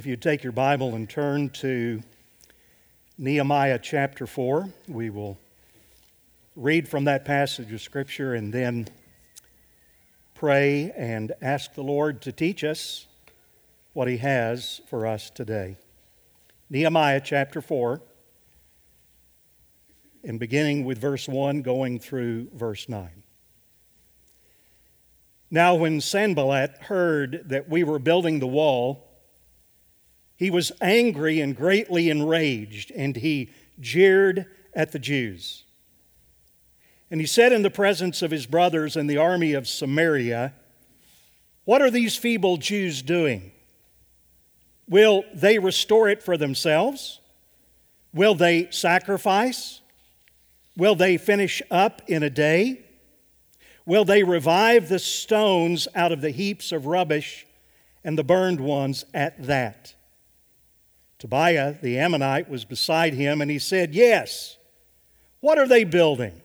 If you take your Bible and turn to Nehemiah chapter 4, we will read from that passage of Scripture and then pray and ask the Lord to teach us what He has for us today. Nehemiah chapter 4, and beginning with verse 1, going through verse 9. Now, when Sanballat heard that we were building the wall, he was angry and greatly enraged, and he jeered at the Jews. And he said in the presence of his brothers in the army of Samaria, What are these feeble Jews doing? Will they restore it for themselves? Will they sacrifice? Will they finish up in a day? Will they revive the stones out of the heaps of rubbish and the burned ones at that? Tobiah the Ammonite was beside him, and he said, Yes. What are they building?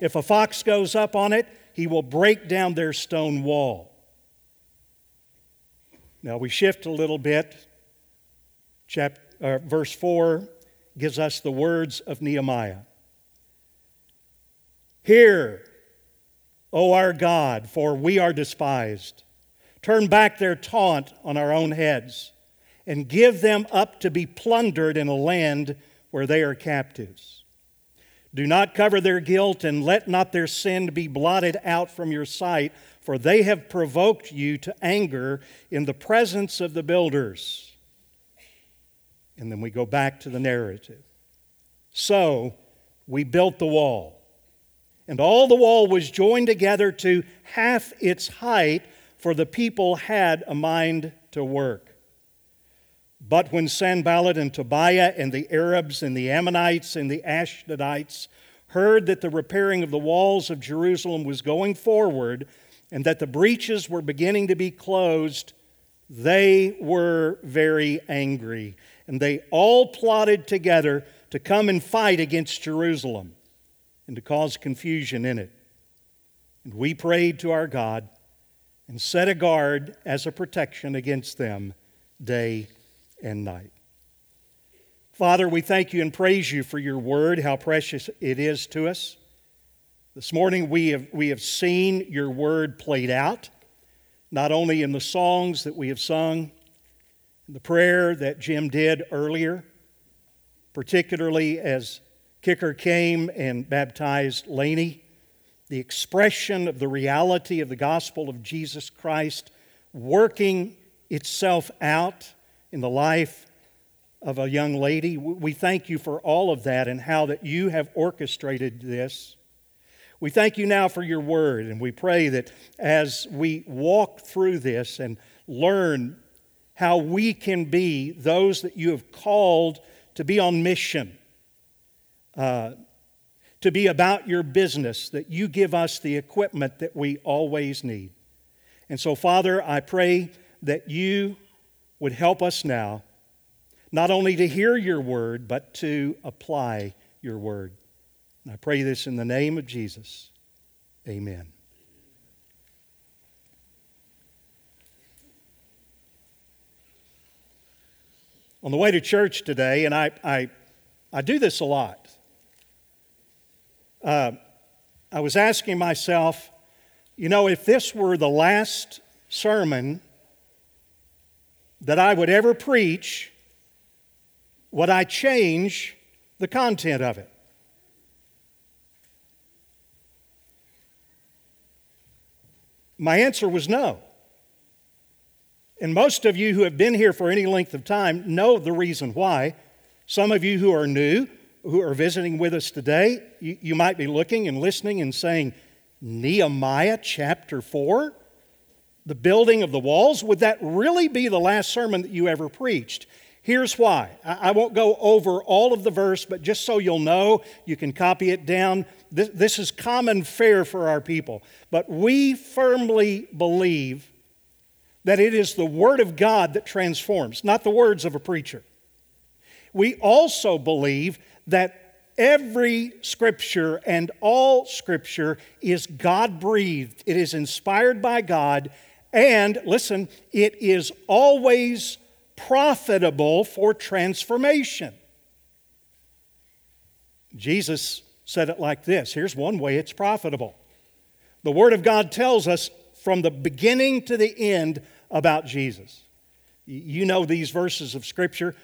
If a fox goes up on it, he will break down their stone wall. Now we shift a little bit. Chapter, uh, verse 4 gives us the words of Nehemiah Hear, O our God, for we are despised. Turn back their taunt on our own heads and give them up to be plundered in a land where they are captives. Do not cover their guilt, and let not their sin be blotted out from your sight, for they have provoked you to anger in the presence of the builders. And then we go back to the narrative. So we built the wall, and all the wall was joined together to half its height, for the people had a mind to work. But when Sanballat and Tobiah and the Arabs and the Ammonites and the Ashdodites heard that the repairing of the walls of Jerusalem was going forward and that the breaches were beginning to be closed, they were very angry. And they all plotted together to come and fight against Jerusalem and to cause confusion in it. And we prayed to our God and set a guard as a protection against them day and night. Father, we thank you and praise you for your word, how precious it is to us. This morning we have, we have seen your word played out, not only in the songs that we have sung, the prayer that Jim did earlier, particularly as Kicker came and baptized Laney, the expression of the reality of the gospel of Jesus Christ working itself out in the life of a young lady. We thank you for all of that and how that you have orchestrated this. We thank you now for your word, and we pray that as we walk through this and learn how we can be those that you have called to be on mission, uh, to be about your business, that you give us the equipment that we always need. And so, Father, I pray that you would help us now not only to hear your word, but to apply your word. And I pray this in the name of Jesus. Amen. On the way to church today, and I, I, I do this a lot, uh, I was asking myself, you know, if this were the last sermon that I would ever preach, would I change the content of it? My answer was no. And most of you who have been here for any length of time know the reason why. Some of you who are new, who are visiting with us today, you, you might be looking and listening and saying, Nehemiah chapter 4? The building of the walls, would that really be the last sermon that you ever preached? Here's why. I won't go over all of the verse, but just so you'll know, you can copy it down. This, is common fare for our people. But we firmly believe that it is the Word of God that transforms, not the words of a preacher. We also believe that every scripture and all scripture is God breathed, it is inspired by God, and listen, it is always profitable for transformation. Jesus said it like this here's one way it's profitable. The Word of God tells us from the beginning to the end about Jesus. You know these verses of Scripture.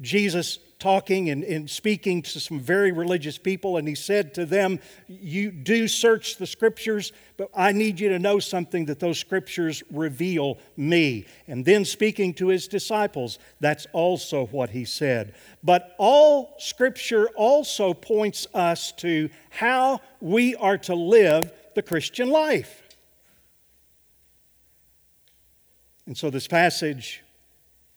Jesus talking and, and, speaking to some very religious people, and he said to them, You do search the scriptures, but I need you to know something that those scriptures reveal me. And then speaking to his disciples, that's also what he said. But all scripture also points us to how we are to live the Christian life. And so this passage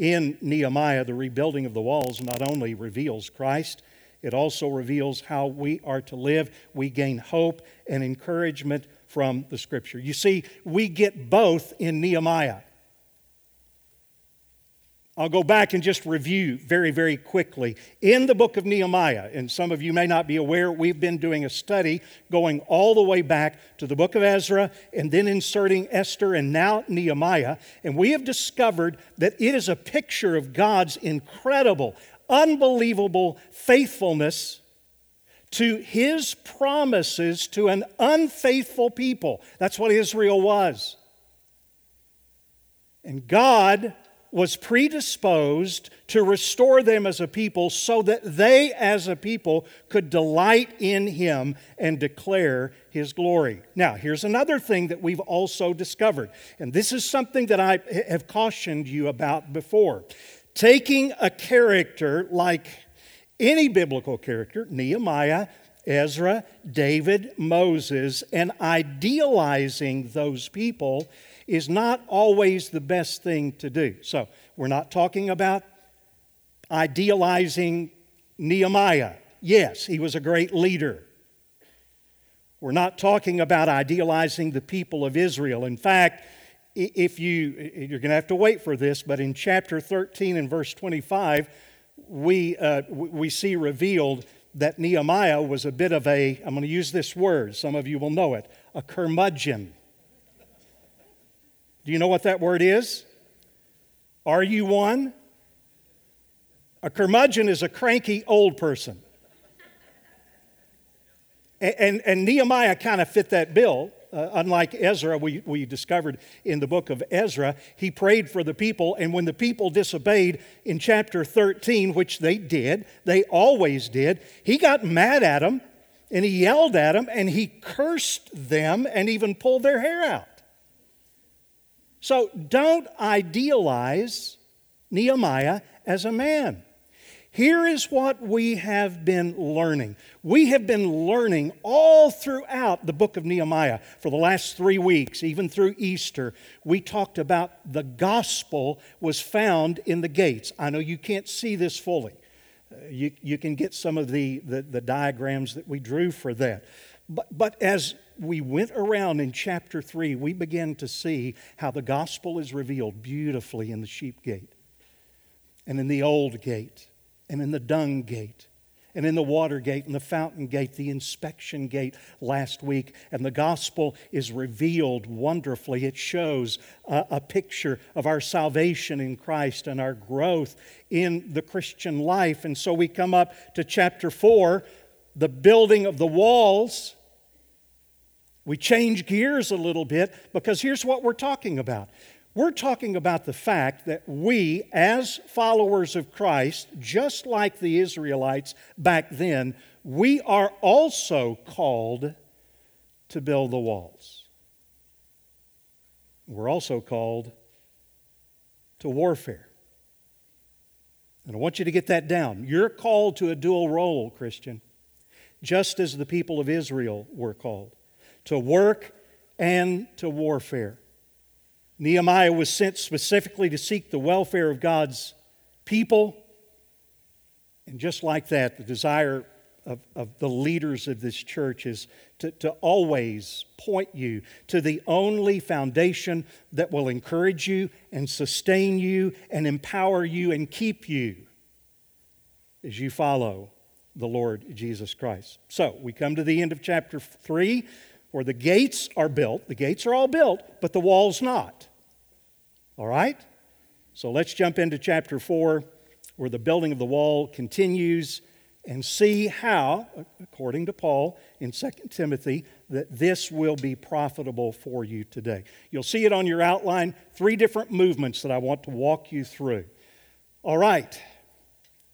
in Nehemiah, the rebuilding of the walls not only reveals Christ, it also reveals how we are to live. We gain hope and encouragement from the Scripture. You see, we get both in Nehemiah. I'll go back and just review very, very quickly. In the book of Nehemiah, and some of you may not be aware, we've been doing a study going all the way back to the book of Ezra and then inserting Esther and now Nehemiah. And we have discovered that it is a picture of God's incredible, unbelievable faithfulness to his promises to an unfaithful people. That's what Israel was. And God was predisposed to restore them as a people so that they, as a people, could delight in Him and declare His glory. Now, here's another thing that we've also discovered, and this is something that I have cautioned you about before. Taking a character like any biblical character, Nehemiah, Ezra, David, Moses, and idealizing those people is not always the best thing to do. So, we're not talking about idealizing Nehemiah. Yes, he was a great leader. We're not talking about idealizing the people of Israel. In fact, if you you're going to have to wait for this, but in chapter 13 and verse 25, we uh, we see revealed that Nehemiah was a bit of a I'm going to use this word. Some of you will know it, a curmudgeon. Do you know what that word is? Are you one? A curmudgeon is a cranky old person. And, and, and Nehemiah kind of fit that bill. Uh, unlike Ezra, we, we discovered in the book of Ezra, he prayed for the people, and when the people disobeyed in chapter 13, which they did, they always did, he got mad at them and he yelled at them and he cursed them and even pulled their hair out. So don't idealize Nehemiah as a man. Here is what we have been learning. We have been learning all throughout the book of Nehemiah for the last three weeks, even through Easter. We talked about the gospel was found in the gates. I know you can't see this fully. Uh, you, you can get some of the, the, the diagrams that we drew for that. But, but as we went around in chapter 3, we began to see how the gospel is revealed beautifully in the sheep gate, and in the old gate, and in the dung gate, and in the water gate, and the fountain gate, the inspection gate last week. And the gospel is revealed wonderfully. It shows a, a picture of our salvation in Christ and our growth in the Christian life. And so we come up to chapter 4, the building of the walls we change gears a little bit because here's what we're talking about. We're talking about the fact that we, as followers of Christ, just like the Israelites back then, we are also called to build the walls. We're also called to warfare. And I want you to get that down. You're called to a dual role, Christian, just as the people of Israel were called to work and to warfare. Nehemiah was sent specifically to seek the welfare of God's people. And just like that, the desire of, of the leaders of this church is to, to always point you to the only foundation that will encourage you and sustain you and empower you and keep you as you follow the Lord Jesus Christ. So we come to the end of chapter 3 where the gates are built. The gates are all built, but the wall's not. All right? So let's jump into chapter 4, where the building of the wall continues, and see how, according to Paul in 2 Timothy, that this will be profitable for you today. You'll see it on your outline, three different movements that I want to walk you through. All right.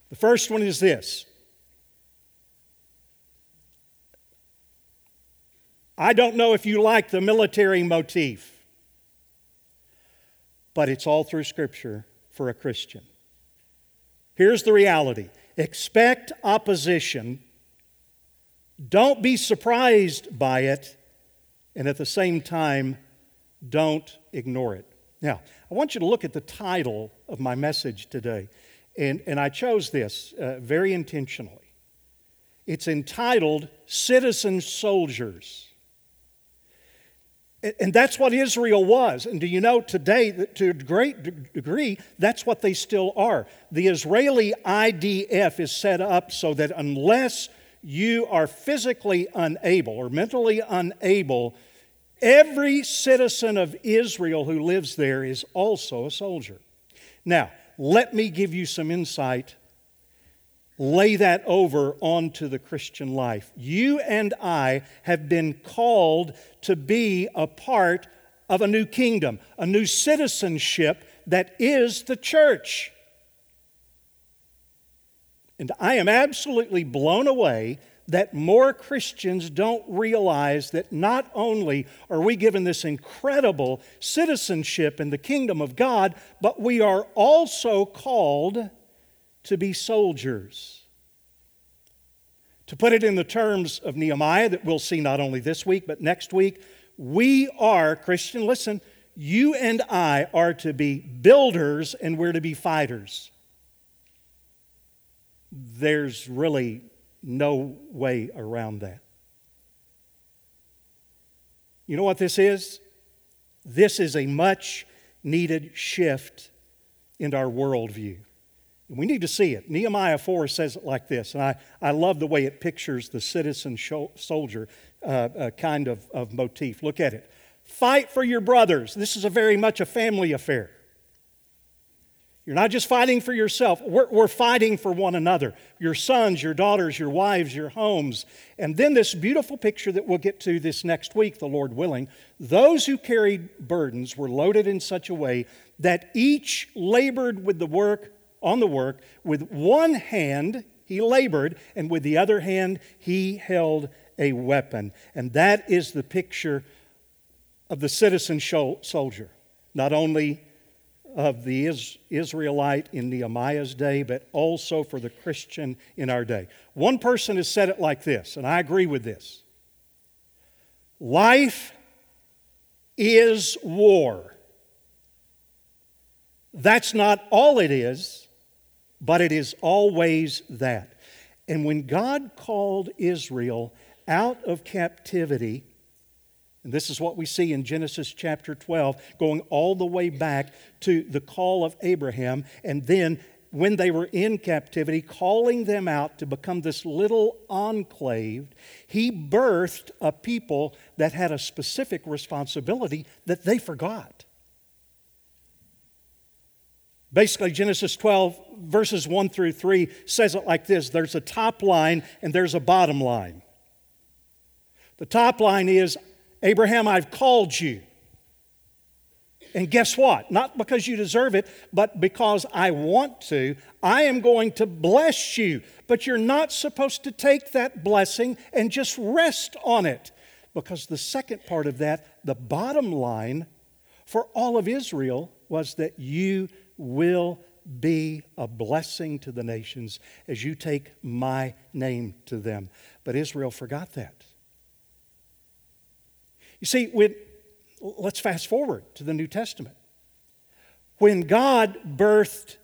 The first one is this I don't know if you like the military motif, but it's all through Scripture for a Christian. Here's the reality expect opposition, don't be surprised by it, and at the same time, don't ignore it. Now, I want you to look at the title of my message today, and, and I chose this uh, very intentionally. It's entitled Citizen Soldiers. And that's what Israel was. And do you know today, to a great degree, that's what they still are. The Israeli IDF is set up so that unless you are physically unable or mentally unable, every citizen of Israel who lives there is also a soldier. Now, let me give you some insight lay that over onto the Christian life. You and I have been called to be a part of a new kingdom, a new citizenship that is the church. And I am absolutely blown away that more Christians don't realize that not only are we given this incredible citizenship in the kingdom of God, but we are also called to be soldiers. To put it in the terms of Nehemiah that we'll see not only this week but next week, we are, Christian, listen, you and I are to be builders and we're to be fighters. There's really no way around that. You know what this is? This is a much needed shift in our worldview. We need to see it. Nehemiah 4 says it like this, and I, I love the way it pictures the citizen soldier uh, uh, kind of, of motif. Look at it. Fight for your brothers. This is a very much a family affair. You're not just fighting for yourself, we're, we're fighting for one another your sons, your daughters, your wives, your homes. And then this beautiful picture that we'll get to this next week, the Lord willing. Those who carried burdens were loaded in such a way that each labored with the work on the work. With one hand, he labored, and with the other hand, he held a weapon. And that is the picture of the citizen soldier, not only of the Israelite in Nehemiah's day, but also for the Christian in our day. One person has said it like this, and I agree with this Life is war. That's not all it is, but it is always that. And when God called Israel out of captivity, and this is what we see in Genesis chapter 12, going all the way back to the call of Abraham, and then when they were in captivity, calling them out to become this little enclave, he birthed a people that had a specific responsibility that they forgot. Basically, Genesis 12, verses 1 through 3 says it like this there's a top line and there's a bottom line. The top line is Abraham, I've called you. And guess what? Not because you deserve it, but because I want to, I am going to bless you. But you're not supposed to take that blessing and just rest on it. Because the second part of that, the bottom line for all of Israel, was that you will be a blessing to the nations as you take my name to them. But Israel forgot that. You see, when, let's fast forward to the New Testament. When God birthed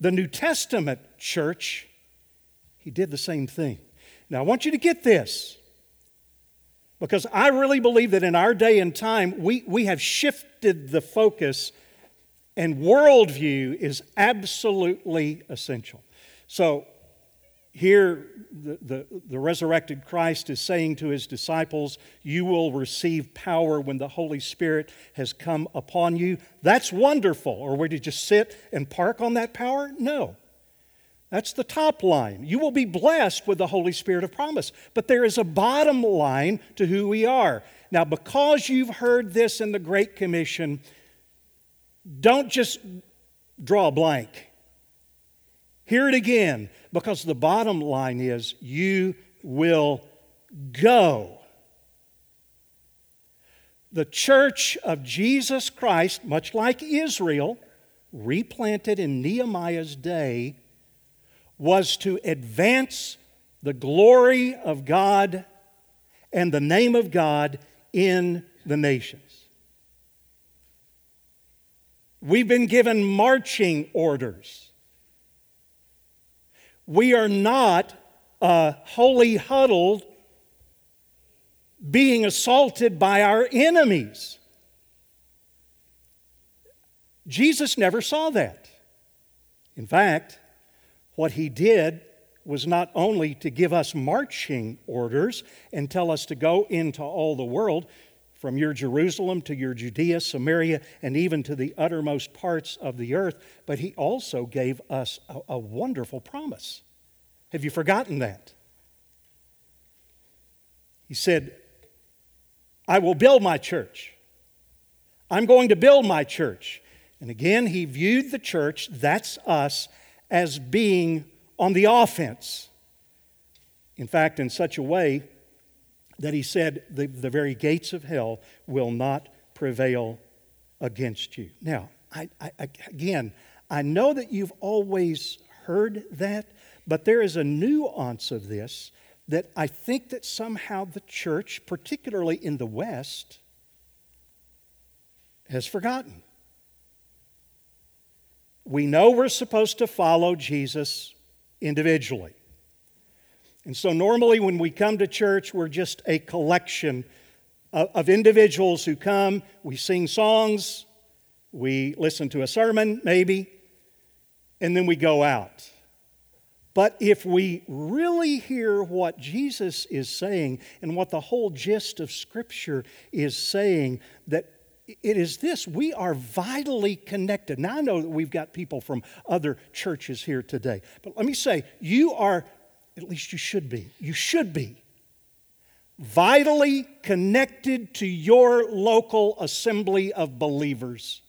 the New Testament church, he did the same thing. Now, I want you to get this because I really believe that in our day and time, we, we have shifted the focus and worldview is absolutely essential. So, here, the, the, the, resurrected Christ is saying to his disciples, You will receive power when the Holy Spirit has come upon you. That's wonderful. Or would you just sit and park on that power? No. That's the top line. You will be blessed with the Holy Spirit of promise. But there is a bottom line to who we are. Now, because you've heard this in the Great Commission, don't just draw a blank. Hear it again, because the bottom line is you will go. The church of Jesus Christ, much like Israel, replanted in Nehemiah's day, was to advance the glory of God and the name of God in the nations. We've been given marching orders. We are not uh, wholly huddled being assaulted by our enemies. Jesus never saw that. In fact, what he did was not only to give us marching orders and tell us to go into all the world, from your Jerusalem to your Judea, Samaria, and even to the uttermost parts of the earth, but he also gave us a, a wonderful promise. Have you forgotten that? He said, I will build my church. I'm going to build my church. And again, he viewed the church, that's us, as being on the offense. In fact, in such a way that he said, the, the very gates of hell will not prevail against you. Now, I, I, again, I know that you've always heard that, but there is a nuance of this that I think that somehow the church, particularly in the West, has forgotten. We know we're supposed to follow Jesus individually. And so, normally, when we come to church, we're just a collection of, of individuals who come, we sing songs, we listen to a sermon, maybe, and then we go out. But if we really hear what Jesus is saying and what the whole gist of Scripture is saying, that it is this we are vitally connected. Now, I know that we've got people from other churches here today, but let me say, you are, at least you should be, you should be vitally connected to your local assembly of believers.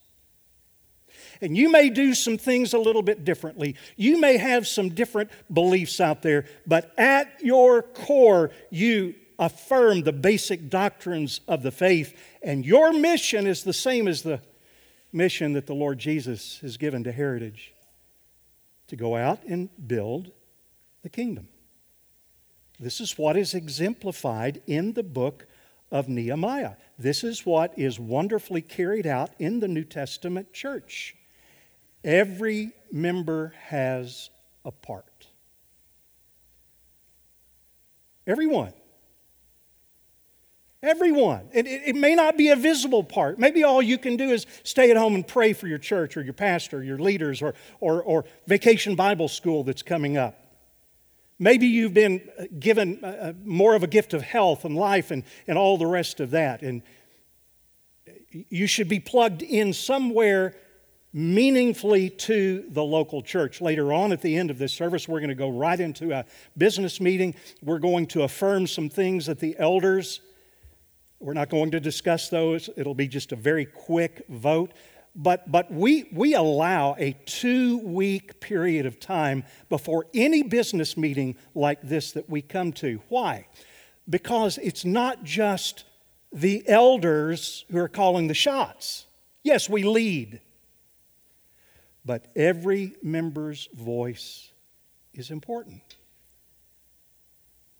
And you may do some things a little bit differently. You may have some different beliefs out there, but at your core, you affirm the basic doctrines of the faith, and your mission is the same as the mission that the Lord Jesus has given to Heritage to go out and build the kingdom. This is what is exemplified in the book of Nehemiah. This is what is wonderfully carried out in the New Testament church. Every member has a part. Everyone. Everyone. It, it, it, may not be a visible part. Maybe all you can do is stay at home and pray for your church or your pastor, your leaders, or, or, or vacation Bible school that's coming up. Maybe you've been uh, given uh, uh, more of a gift of health and life and, and all the rest of that. And you should be plugged in somewhere meaningfully to the local church. Later on at the end of this service, we're going to go right into a business meeting. We're going to affirm some things that the elders we're not going to discuss those. It'll be just a very quick vote. But, but we, we allow a two week period of time before any business meeting like this that we come to. Why? Because it's not just the elders who are calling the shots. Yes, we lead, but every member's voice is important.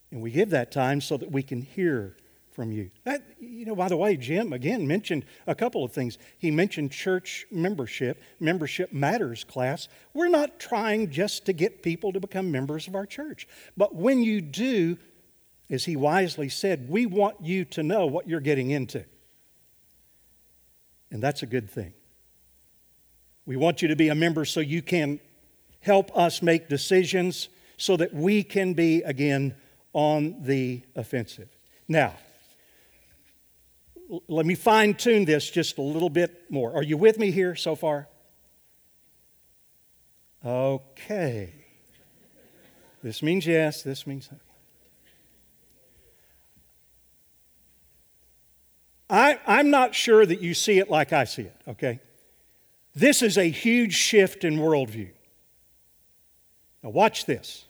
And we give that time so that we can hear from you. That, you know, by the way, Jim again mentioned a couple of things. He mentioned church membership, membership matters class. We're not trying just to get people to become members of our church. But when you do, as he wisely said, we want you to know what you're getting into. And that's a good thing. We want you to be a member so you can help us make decisions so that we can be again on the offensive. Now, let me fine tune this just a little bit more. Are you with me here so far? Okay. This means yes, this means no. I, I'm not sure that you see it like I see it, okay? This is a huge shift in worldview. Now, watch this.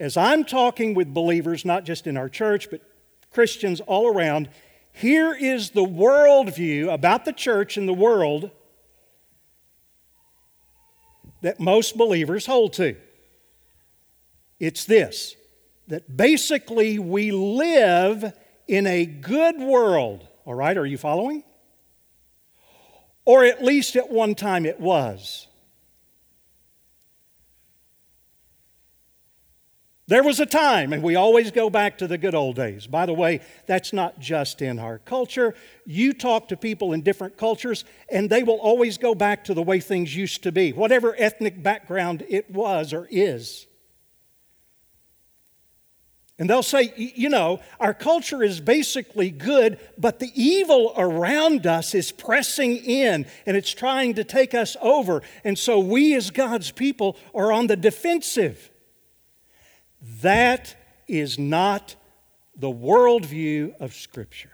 As I'm talking with believers, not just in our church, but Christians all around, here is the worldview about the church and the world that most believers hold to. It's this that basically we live in a good world. All right, are you following? Or at least at one time it was. There was a time, and we always go back to the good old days. By the way, that's not just in our culture. You talk to people in different cultures, and they will always go back to the way things used to be, whatever ethnic background it was or is. And they'll say, you know, our culture is basically good, but the evil around us is pressing in and it's trying to take us over. And so we, as God's people, are on the defensive. That is not the worldview of Scripture.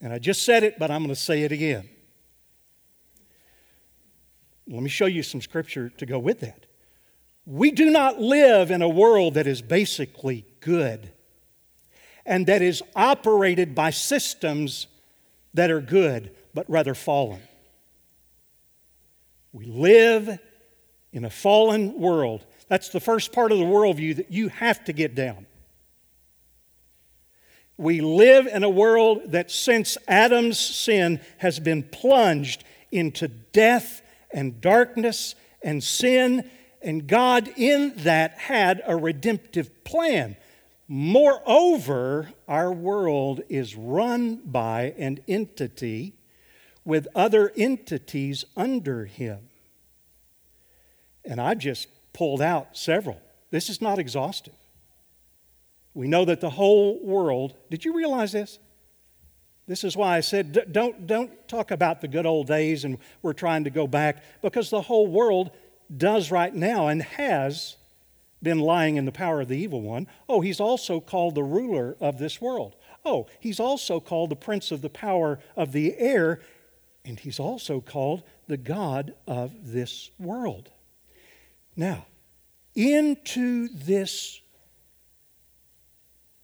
And I just said it, but I'm going to say it again. Let me show you some Scripture to go with that. We do not live in a world that is basically good and that is operated by systems that are good, but rather fallen. We live in a fallen world. That's the first part of the worldview that you have to get down. We live in a world that since Adam's sin has been plunged into death and darkness and sin and God, in that, had a redemptive plan. Moreover, our world is run by an entity with other entities under him. And I just pulled out several. This is not exhaustive. We know that the whole world, did you realize this? This is why I said don't, don't talk about the good old days and we're trying to go back because the whole world does right now and has been lying in the power of the evil one. Oh, he's also called the ruler of this world. Oh, he's also called the prince of the power of the air, and he's also called the God of this world. Now, into this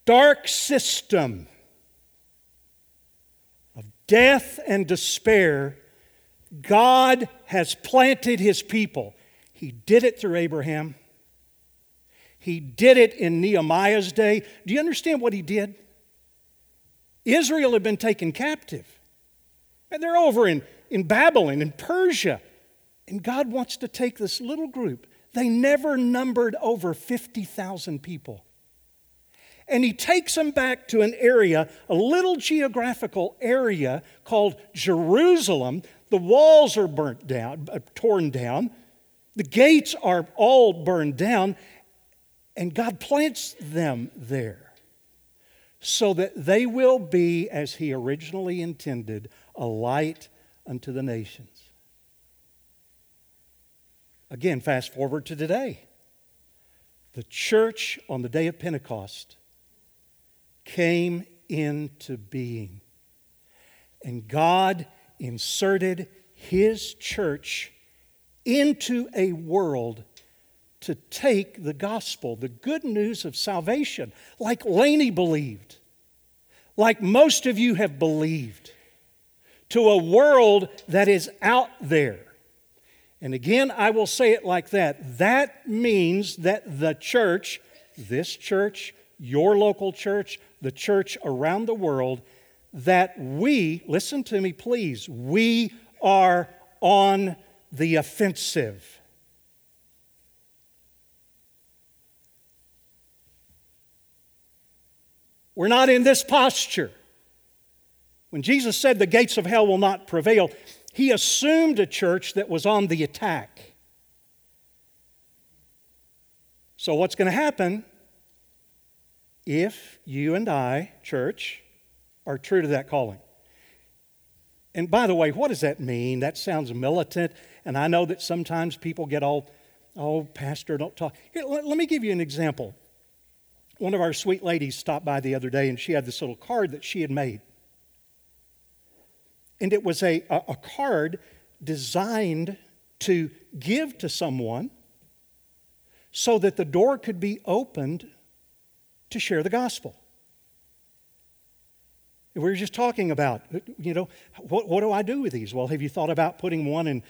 dark system of death and despair, God has planted his people. He did it through Abraham. He did it in Nehemiah's day. Do you understand what he did? Israel had been taken captive. And they're over in, in Babylon, in Persia. And God wants to take this little group. They never numbered over 50,000 people. And he takes them back to an area, a little geographical area called Jerusalem. The walls are burnt down, uh, torn down. The gates are all burned down, and God plants them there so that they will be, as He originally intended, a light unto the nations. Again, fast forward to today. The church on the day of Pentecost came into being, and God inserted His church into a world to take the gospel, the good news of salvation, like Laney believed, like most of you have believed, to a world that is out there. And again, I will say it like that. That means that the church, this church, your local church, the church around the world, that we, listen to me please, we are on the offensive. We're not in this posture. When Jesus said the gates of hell will not prevail, he assumed a church that was on the attack. So, what's going to happen if you and I, church, are true to that calling? And by the way, what does that mean? That sounds militant, and I know that sometimes people get all, oh, Pastor, don't talk. Here, let, let me give you an example. One of our sweet ladies stopped by the other day, and she had this little card that she had made. And it was a, a, card designed to give to someone so that the door could be opened to share the gospel. We were just talking about, you know, what, what do I do with these? Well, have you thought about putting one in?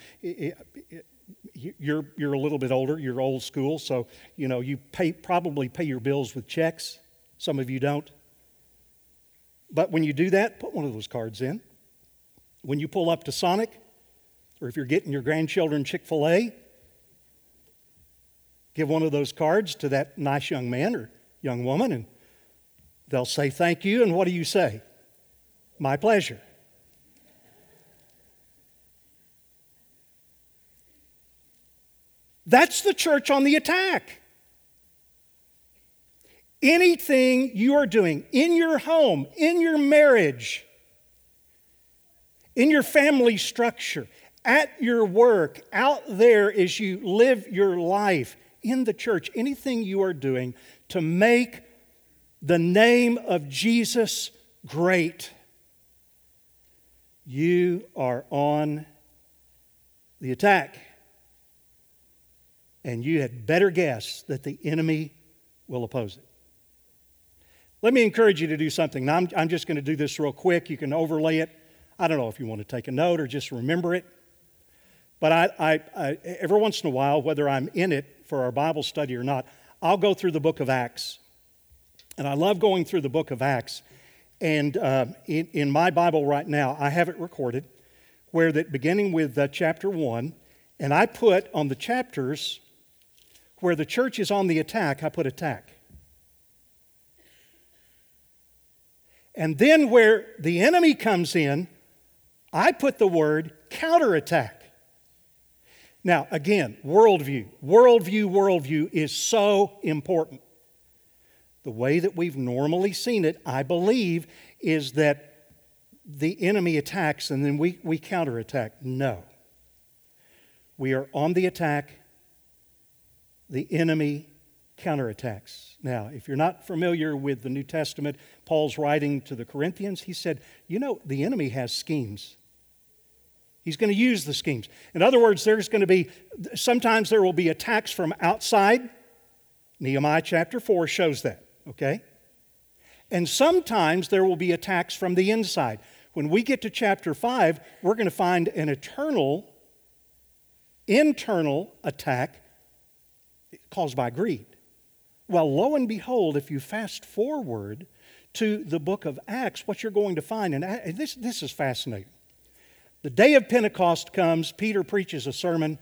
You're, you're a little bit older, you're old school, so, you know, you pay, probably pay your bills with checks. Some of you don't. But when you do that, put one of those cards in. When you pull up to Sonic, or if you're getting your grandchildren Chick fil A, give one of those cards to that nice young man or young woman, and they'll say thank you. And what do you say? My pleasure. That's the church on the attack. Anything you are doing in your home, in your marriage, in your family structure, at your work, out there as you live your life, in the church, anything you are doing to make the name of Jesus great you are on the attack. And you had better guess that the enemy will oppose it. Let me encourage you to do something. Now, I'm, I'm just going to do this real quick. You can overlay it. I don't know if you want to take a note or just remember it. But I, I, I, every once in a while, whether I'm in it for our Bible study or not, I'll go through the book of Acts. And I love going through the book of Acts and uh, in, in, my Bible right now, I have it recorded where that beginning with uh, chapter 1, and I put on the chapters where the church is on the attack, I put attack. And then where the enemy comes in, I put the word counterattack. Now, again, worldview. Worldview, worldview is so important. The way that we've normally seen it, I believe, is that the enemy attacks and then we, we counterattack. No. We are on the attack, the enemy counterattacks. Now, if you're not familiar with the New Testament, Paul's writing to the Corinthians, he said, You know, the enemy has schemes. He's going to use the schemes. In other words, there's going to be, sometimes there will be attacks from outside. Nehemiah chapter 4 shows that okay? And sometimes there will be attacks from the inside. When we get to chapter 5, we're going to find an eternal, internal attack caused by greed. Well, lo and behold, if you fast forward to the book of Acts, what you're going to find, and uh, this, this is fascinating. The day of Pentecost comes, Peter preaches a sermon,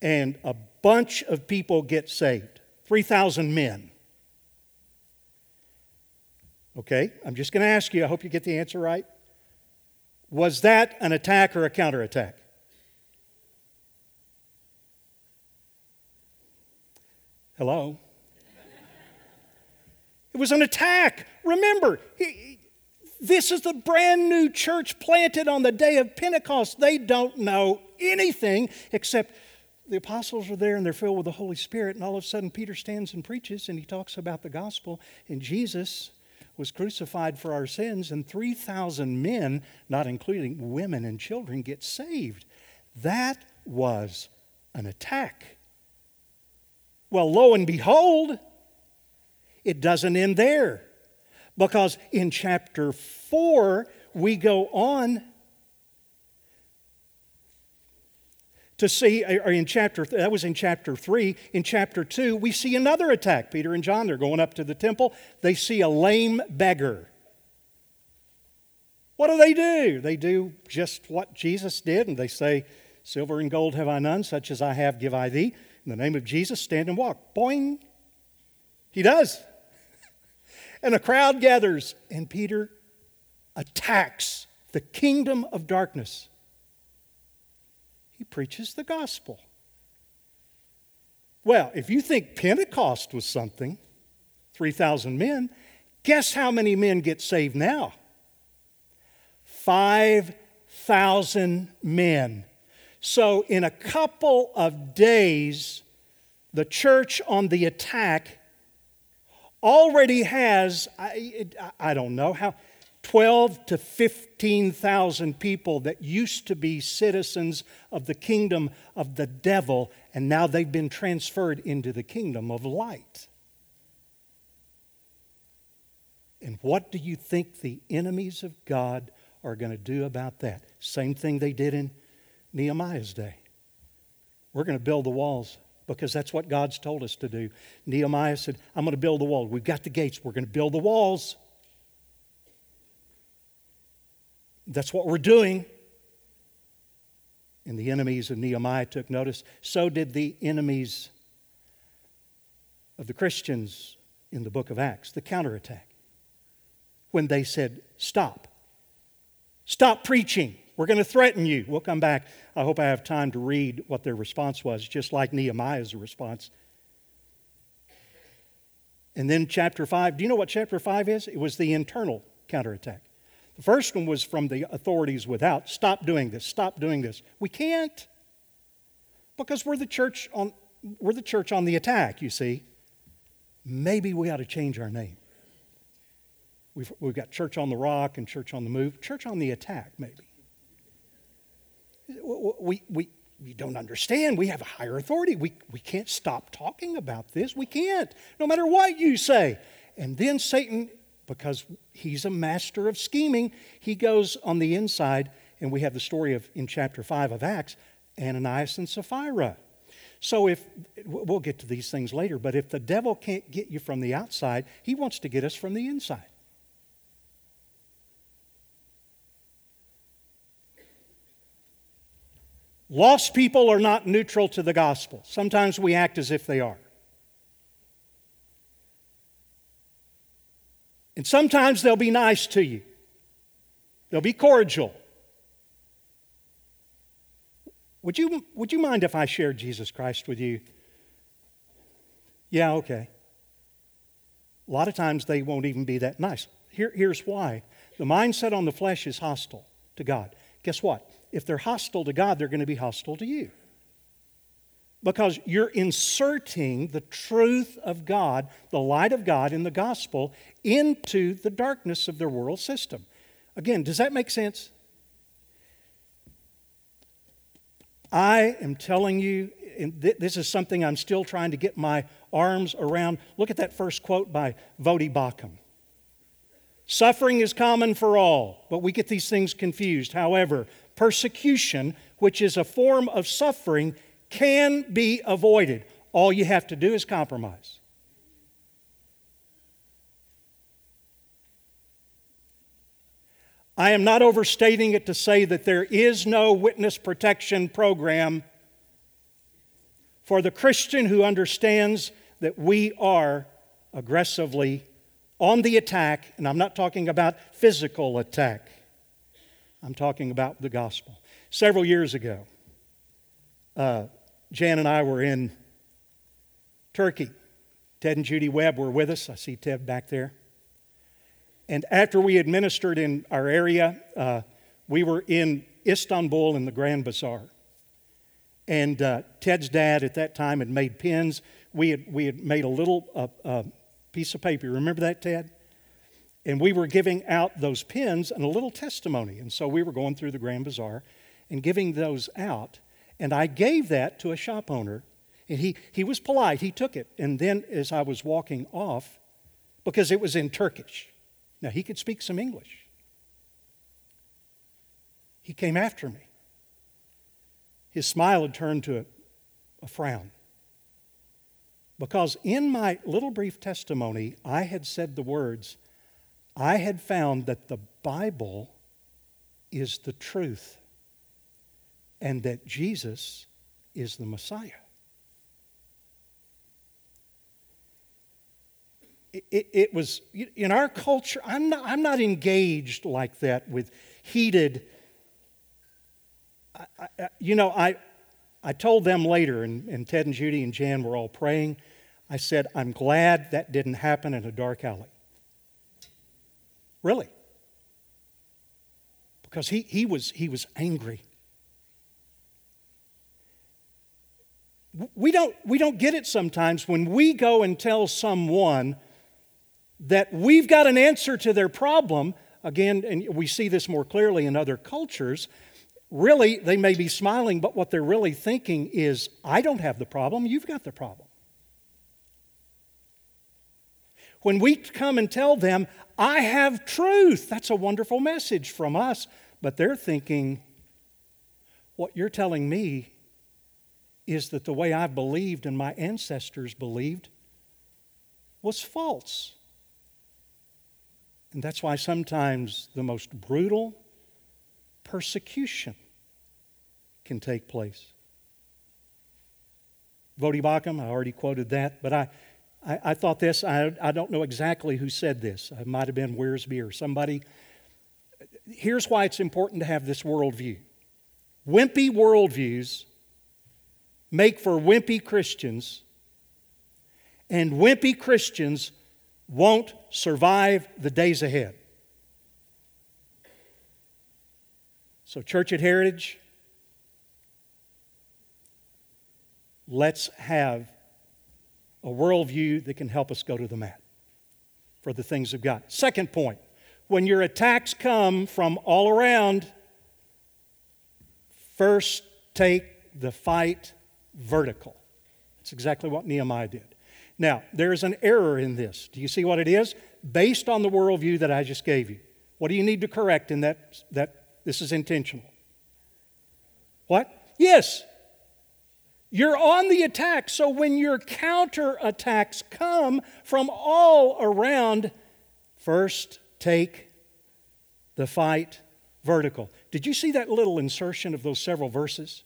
and a bunch of people get saved 3,000 men. Okay, I'm just going to ask you, I hope you get the answer right. Was that an attack or a counterattack? Hello? it was an attack. Remember, he, this is the brand new church planted on the day of Pentecost. They don't know anything except the apostles are there and they're filled with the Holy Spirit, and all of a sudden Peter stands and preaches and he talks about the gospel and Jesus was crucified for our sins, and 3,000 men, not including women and children, get saved. That was an attack. Well, lo and behold, it doesn't end there. Because in chapter 4, we go on to see, or in chapter, that was in chapter 3. In chapter 2, we see another attack. Peter and John, they're going up to the temple. They see a lame beggar. What do they do? They do just what Jesus did, and they say, Silver and gold have I none, such as I have give I thee. In the name of Jesus, stand and walk. Boing. He does. And a crowd gathers, and Peter attacks the kingdom of darkness he preaches the gospel. Well, if you think Pentecost was something, 3,000 men, guess how many men get saved now? 5,000 men. So, in a couple of days, the church on the attack already has, I, I don't know how, 12 to 15,000 people that used to be citizens of the kingdom of the devil, and now they've been transferred into the kingdom of light. And what do you think the enemies of God are going to do about that? Same thing they did in Nehemiah's day. We're going to build the walls because that's what God's told us to do. Nehemiah said, I'm going to build the wall. We've got the gates. We're going to build the walls. That's what we're doing. And the enemies of Nehemiah took notice. So did the enemies of the Christians in the book of Acts, the counterattack. When they said, Stop. Stop preaching. We're going to threaten you. We'll come back. I hope I have time to read what their response was, just like Nehemiah's response. And then chapter 5, do you know what chapter 5 is? It was the internal counterattack. The first one was from the authorities without stop doing this, stop doing this. We can't because we're the church on, we're the, church on the attack, you see. Maybe we ought to change our name. We've, we've got church on the rock and church on the move, church on the attack, maybe we, we, we don't understand. We have a higher authority. We, we can't stop talking about this. We can't, no matter what you say. And then Satan, because he's a master of scheming, he goes on the inside, and we have the story of in chapter 5 of Acts Ananias and Sapphira. So if we'll get to these things later, but if the devil can't get you from the outside, he wants to get us from the inside. Lost people are not neutral to the gospel. Sometimes we act as if they are. And sometimes they'll be nice to you, they'll be cordial. Would you, would you mind if I shared Jesus Christ with you? Yeah, okay. A lot of times they won't even be that nice. Here, here's why the mindset on the flesh is hostile to God. Guess what? If they're hostile to God, they're going to be hostile to you. Because you're inserting the truth of God, the light of God in the gospel, into the darkness of their world system. Again, does that make sense? I am telling you, and this is something I'm still trying to get my arms around. Look at that first quote by Voddie Baucham. Suffering is common for all, but we get these things confused. However, persecution, which is a form of suffering, can be avoided. All you have to do is compromise. I am not overstating it to say that there is no witness protection program for the Christian who understands that we are aggressively on the attack, and I'm not talking about physical attack. I'm talking about the gospel. Several years ago, uh, Jan and I were in Turkey. Ted and Judy Webb were with us. I see Ted back there. And after we had ministered in our area, uh, we were in Istanbul in the Grand Bazaar. And uh, Ted's dad at that time had made pins. We had, we had made a little uh, uh piece of paper. Remember that, Ted? And we were giving out those pins and a little testimony. And so we were going through the Grand Bazaar and giving those out. And I gave that to a shop owner. And he, he was polite, he took it. And then as I was walking off, because it was in Turkish, now he could speak some English, he came after me. His smile had turned to a, a frown. Because in my little brief testimony, I had said the words, I had found that the Bible is the truth and that Jesus is the Messiah. It, it, it, was in our culture, I'm not, I'm not engaged like that with heated. I, I, you know, I, I told them later, and, and Ted and Judy and Jan were all praying. I said, I'm glad that didn't happen in a dark alley. Really. Because he, he, was, he was angry. We don't, we don't get it sometimes when we go and tell someone that we've got an answer to their problem. Again, and we see this more clearly in other cultures. Really, they may be smiling, but what they're really thinking is, I don't have the problem, you've got the problem. When we come and tell them, I have truth, that's a wonderful message from us. But they're thinking, what you're telling me is that the way I've believed and my ancestors believed was false. And that's why sometimes the most brutal persecution can take place. Voddie Baucham, I already quoted that, but I, I, I thought this, I, I don't know exactly who said this. It might have been Wiersbe or somebody. Here's why it's important to have this worldview. Wimpy worldviews make for wimpy Christians, and wimpy Christians won't survive the days ahead. So, Church at Heritage, let's have a worldview that can help us go to the mat for the things of God. Second point when your attacks come from all around, first take the fight vertical. That's exactly what Nehemiah did. Now, there is an error in this. Do you see what it is? Based on the worldview that I just gave you. What do you need to correct in that? That this is intentional. What? Yes, you're on the attack. So when your counter attacks come from all around, first take the fight vertical. Did you see that little insertion of those several verses?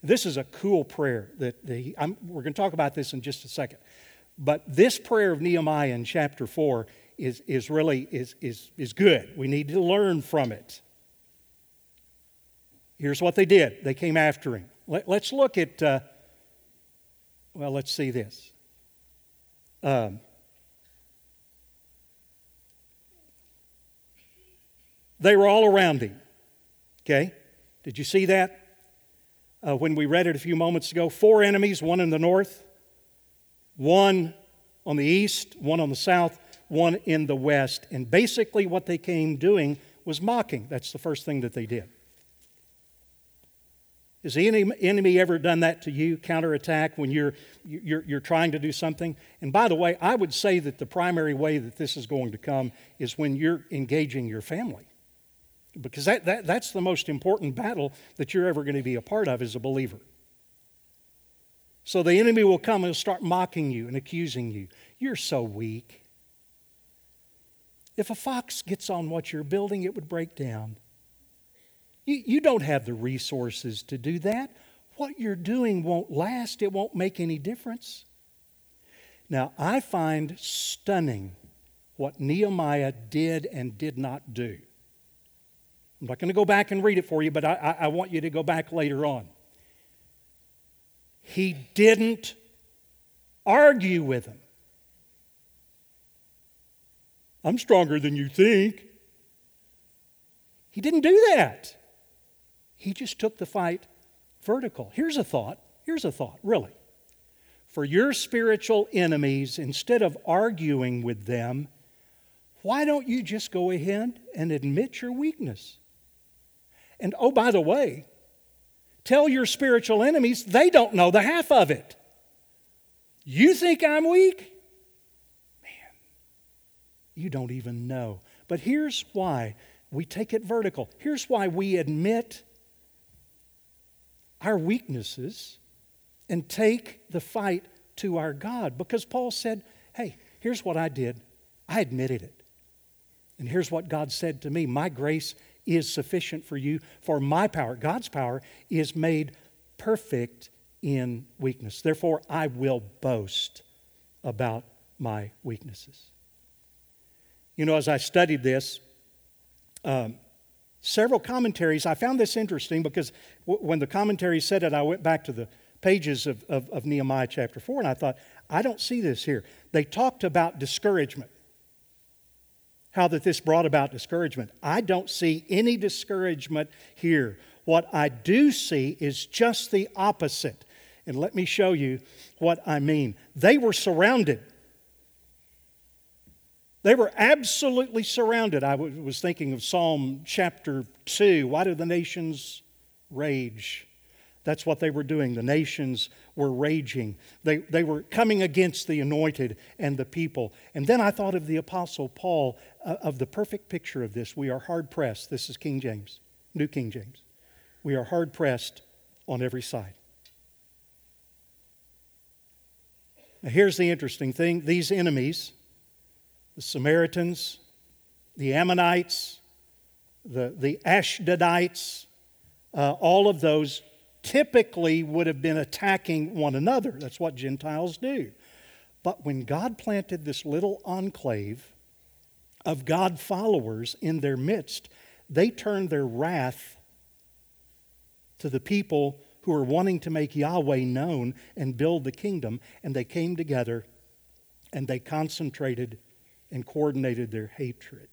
This is a cool prayer that the, we're going to talk about this in just a second. But this prayer of Nehemiah in chapter 4 is, is really is, is, is good. We need to learn from it. Here's what they did. They came after him. Let, us look at uh, well, let's see this. Um, they were all around him. Okay? Did you see that? Uh, when we read it a few moments ago, four enemies, one in the north, one on the east, one on the south, one in the west. And basically, what they came doing was mocking. That's the first thing that they did. Has the enemy ever done that to you, counterattack, when you're, you're, you're trying to do something? And by the way, I would say that the primary way that this is going to come is when you're engaging your family. Because that, that, that's the most important battle that you're ever going to be a part of as a believer. So the enemy will come and start mocking you and accusing you. You're so weak. If a fox gets on what you're building, it would break down. You, you don't have the resources to do that. What you're doing won't last, it won't make any difference. Now, I find stunning what Nehemiah did and did not do. I'm not going to go back and read it for you, but I, I, I want you to go back later on. He didn't argue with him. I'm stronger than you think. He didn't do that. He just took the fight vertical. Here's a thought. Here's a thought, really. For your spiritual enemies, instead of arguing with them, why don't you just go ahead and admit your weakness? And oh, by the way, tell your spiritual enemies they don't know the half of it. You think I'm weak? Man, you don't even know. But here's why we take it vertical. Here's why we admit our weaknesses and take the fight to our God. Because Paul said, Hey, here's what I did. I admitted it. And here's what God said to me My grace is sufficient for you, for my power, God's power, is made perfect in weakness. Therefore, I will boast about my weaknesses. You know, as I studied this, um, several commentaries. I found this interesting because w- when the commentary said it, I went back to the pages of, of, of Nehemiah chapter 4 and I thought, I don't see this here. They talked about discouragement, how that this brought about discouragement. I don't see any discouragement here. What I do see is just the opposite. And let me show you what I mean. They were surrounded. They were absolutely surrounded. I was thinking of Psalm chapter 2. Why do the nations rage? That's what they were doing. The nations were raging. They, they were coming against the anointed and the people. And then I thought of the Apostle Paul, uh, of the perfect picture of this. We are hard pressed. This is King James, New King James. We are hard pressed on every side. Now, here's the interesting thing these enemies, the Samaritans, the Ammonites, the, the Ashdodites, uh, all of those typically would have been attacking one another. That's what Gentiles do. But when God planted this little enclave of God followers in their midst, they turned their wrath to the people who were wanting to make Yahweh known and build the kingdom, and they came together and they concentrated and coordinated their hatred.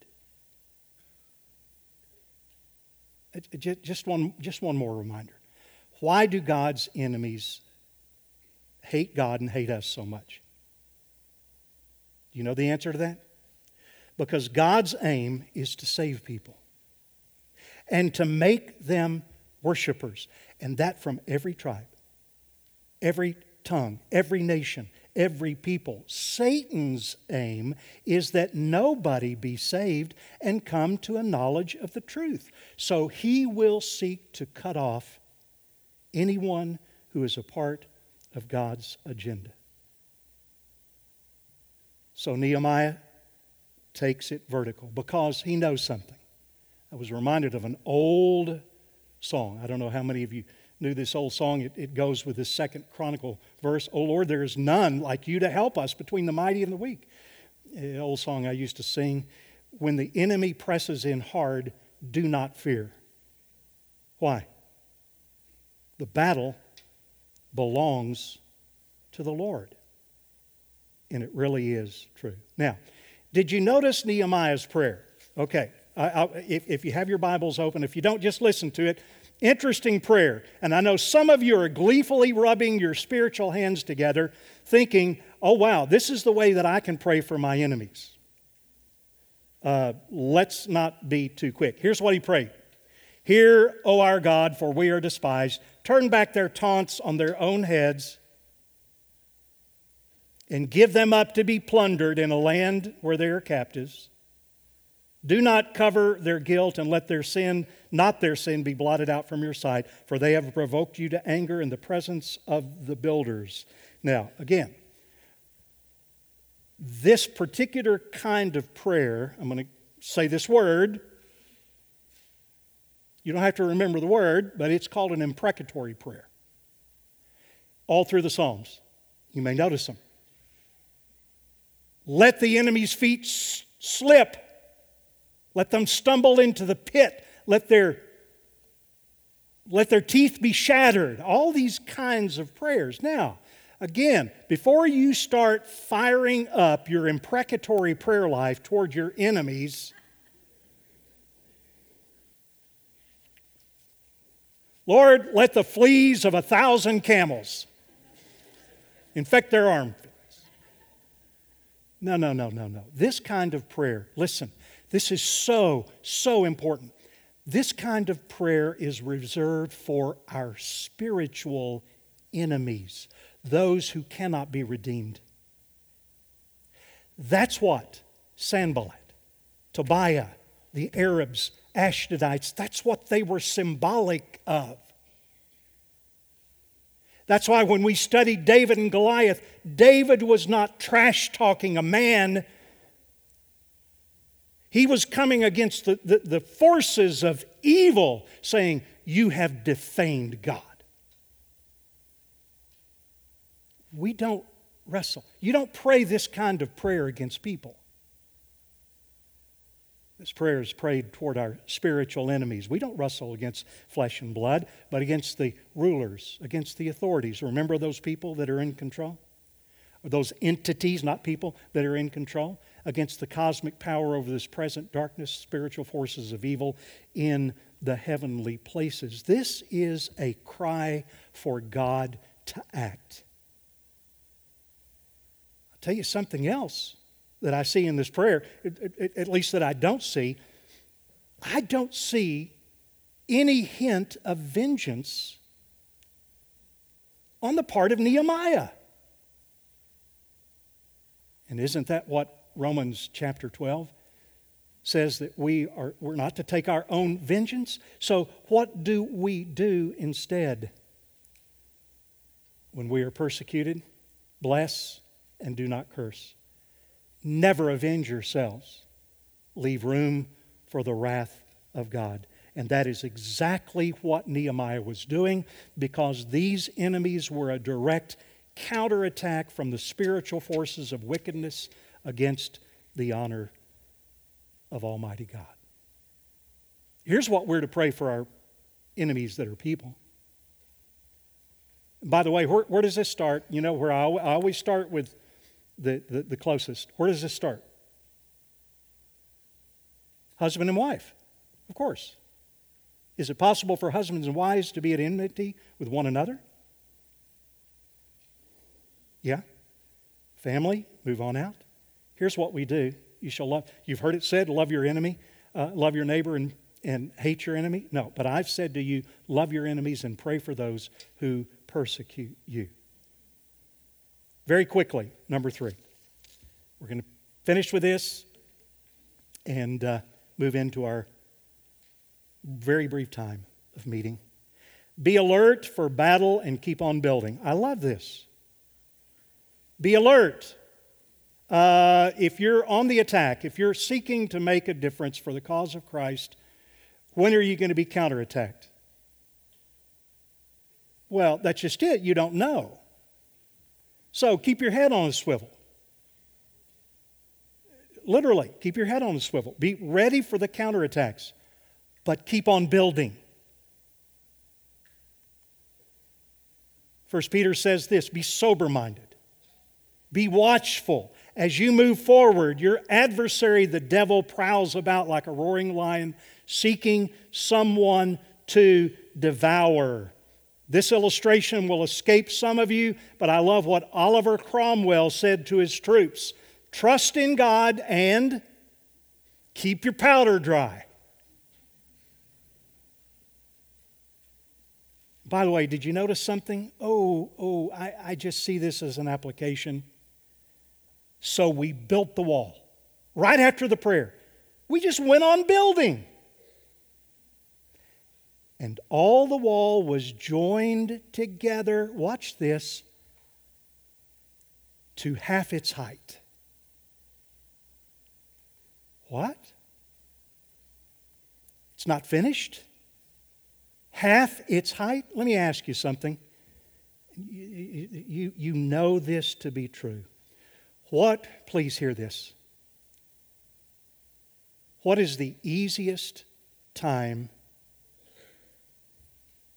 Uh, just one, just one more reminder. Why do God's enemies hate God and hate us so much? Do you know the answer to that? Because God's aim is to save people and to make them worshipers, and that from every tribe, every tongue, every nation, every people. Satan's aim is that nobody be saved and come to a knowledge of the truth. So he will seek to cut off anyone who is a part of God's agenda. So Nehemiah takes it vertical because he knows something. I was reminded of an old song. I don't know how many of you knew this old song. It, it goes with this second chronicle verse. Oh Lord, there is none like you to help us between the mighty and the weak. Old song I used to sing. When the enemy presses in hard, do not fear. Why? The battle belongs to the Lord. And it really is true. Now, did you notice Nehemiah's prayer? Okay, I, I, if, if you have your Bibles open, if you don't, just listen to it. Interesting prayer. And I know some of you are gleefully rubbing your spiritual hands together, thinking, oh, wow, this is the way that I can pray for my enemies. Uh, let's not be too quick. Here's what he prayed Hear, O our God, for we are despised. Turn back their taunts on their own heads and give them up to be plundered in a land where they are captives. Do not cover their guilt and let their sin, not their sin, be blotted out from your sight, for they have provoked you to anger in the presence of the builders. Now, again, this particular kind of prayer, I'm going to say this word. You don't have to remember the word, but it's called an imprecatory prayer. All through the Psalms. You may notice them. Let the enemy's feet slip let them stumble into the pit. Let their, let their teeth be shattered. All these kinds of prayers. Now, again, before you start firing up your imprecatory prayer life toward your enemies, Lord, let the fleas of a thousand camels infect their armpits. No, no, no, no, no. This kind of prayer, listen, this is so, so important. This kind of prayer is reserved for our spiritual enemies, those who cannot be redeemed. That's what Sanballat, Tobiah, the Arabs, Ashdodites, that's what they were symbolic of. That's why when we studied David and Goliath, David was not trash talking a man he was coming against the, the, the, forces of evil, saying, You have defamed God. We don't wrestle. You don't pray this kind of prayer against people. This prayer is prayed toward our spiritual enemies. We don't wrestle against flesh and blood, but against the rulers, against the authorities. Remember those people that are in control? Those entities, not people, that are in control? Against the cosmic power over this present darkness, spiritual forces of evil in the heavenly places. This is a cry for God to act. I'll tell you something else that I see in this prayer, at least that I don't see. I don't see any hint of vengeance on the part of Nehemiah. And isn't that what Romans chapter 12 says that we are we're not to take our own vengeance? So what do we do instead? When we are persecuted, bless and do not curse. Never avenge yourselves. Leave room for the wrath of God. And that is exactly what Nehemiah was doing because these enemies were a direct counterattack from the spiritual forces of wickedness against the honor of Almighty God. Here's what we're to pray for our enemies that are people. By the way, where, where does this start? You know, where I, I always start with the, the, the closest. Where does this start? Husband and wife, of course. Is it possible for husbands and wives to be at enmity with one another? Yeah. Family, move on out. Here's what we do. You shall love, you've heard it said, love your enemy, uh, love your neighbor, and, and hate your enemy. No, but I've said to you, love your enemies and pray for those who persecute you. Very quickly, number three. We're going to finish with this and uh, move into our very brief time of meeting. Be alert for battle and keep on building. I love this. Be alert. Uh, if you're on the attack, if you're seeking to make a difference for the cause of Christ, when are you going to be counterattacked? Well, that's just it. You don't know. So keep your head on a swivel. Literally, keep your head on a swivel. Be ready for the counterattacks, but keep on building. First Peter says this be sober minded, be watchful. As you move forward, your adversary, the devil, prowls about like a roaring lion, seeking someone to devour. This illustration will escape some of you, but I love what Oliver Cromwell said to his troops trust in God and keep your powder dry. By the way, did you notice something? Oh, oh, I, I just see this as an application. So we built the wall right after the prayer. We just went on building and all the wall was joined together, watch this, to half its height. What? It's not finished? Half its height? Let me ask you something. You, you, you know this to be true. What, please hear this. What is the easiest time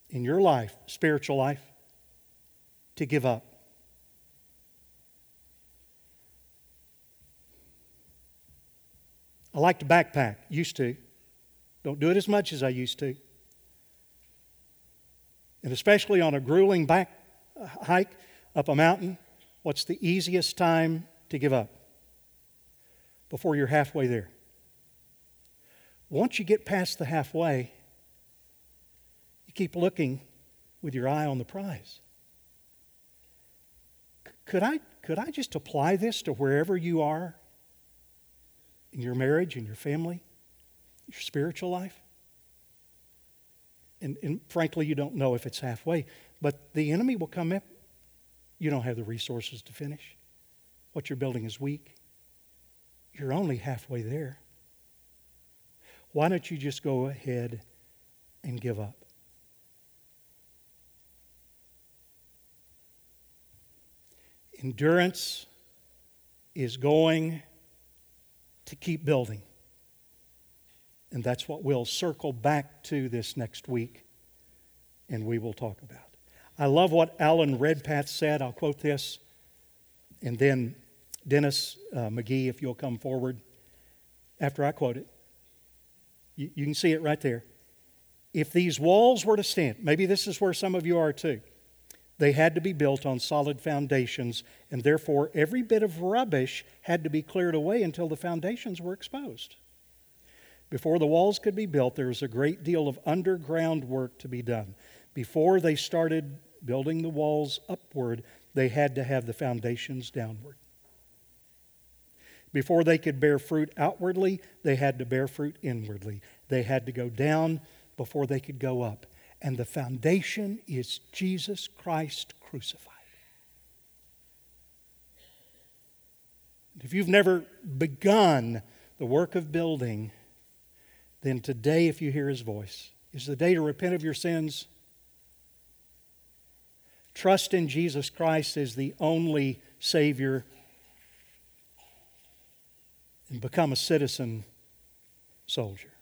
in your life, spiritual life, to give up. I like to backpack, used to. Don't do it as much as I used to. And especially on a grueling back uh, hike up a mountain, what's the easiest time to give up? Before you're halfway there. Once you get past the halfway, you keep looking with your eye on the prize. Could I, could I just apply this to wherever you are in your marriage, in your family, your spiritual life? And, and frankly, you don't know if it's halfway, but the enemy will come up. You don't have the resources to finish. What you're building is weak. You're only halfway there. Why don't you just go ahead and give up? Endurance is going to keep building. And that's what we'll circle back to this next week and we will talk about. I love what Alan Redpath said. I'll quote this. And then Dennis uh, McGee, if you'll come forward after I quote it. You, you can see it right there. If these walls were to stand, maybe this is where some of you are too. They had to be built on solid foundations, and therefore every bit of rubbish had to be cleared away until the foundations were exposed. Before the walls could be built, there was a great deal of underground work to be done. Before they started building the walls upward, they had to have the foundations downward. Before they could bear fruit outwardly, they had to bear fruit inwardly. They had to go down before they could go up. And the foundation is Jesus Christ crucified. If you've never begun the work of building, then today, if you hear his voice, is the day to repent of your sins. Trust in Jesus Christ as the only Savior and become a citizen soldier.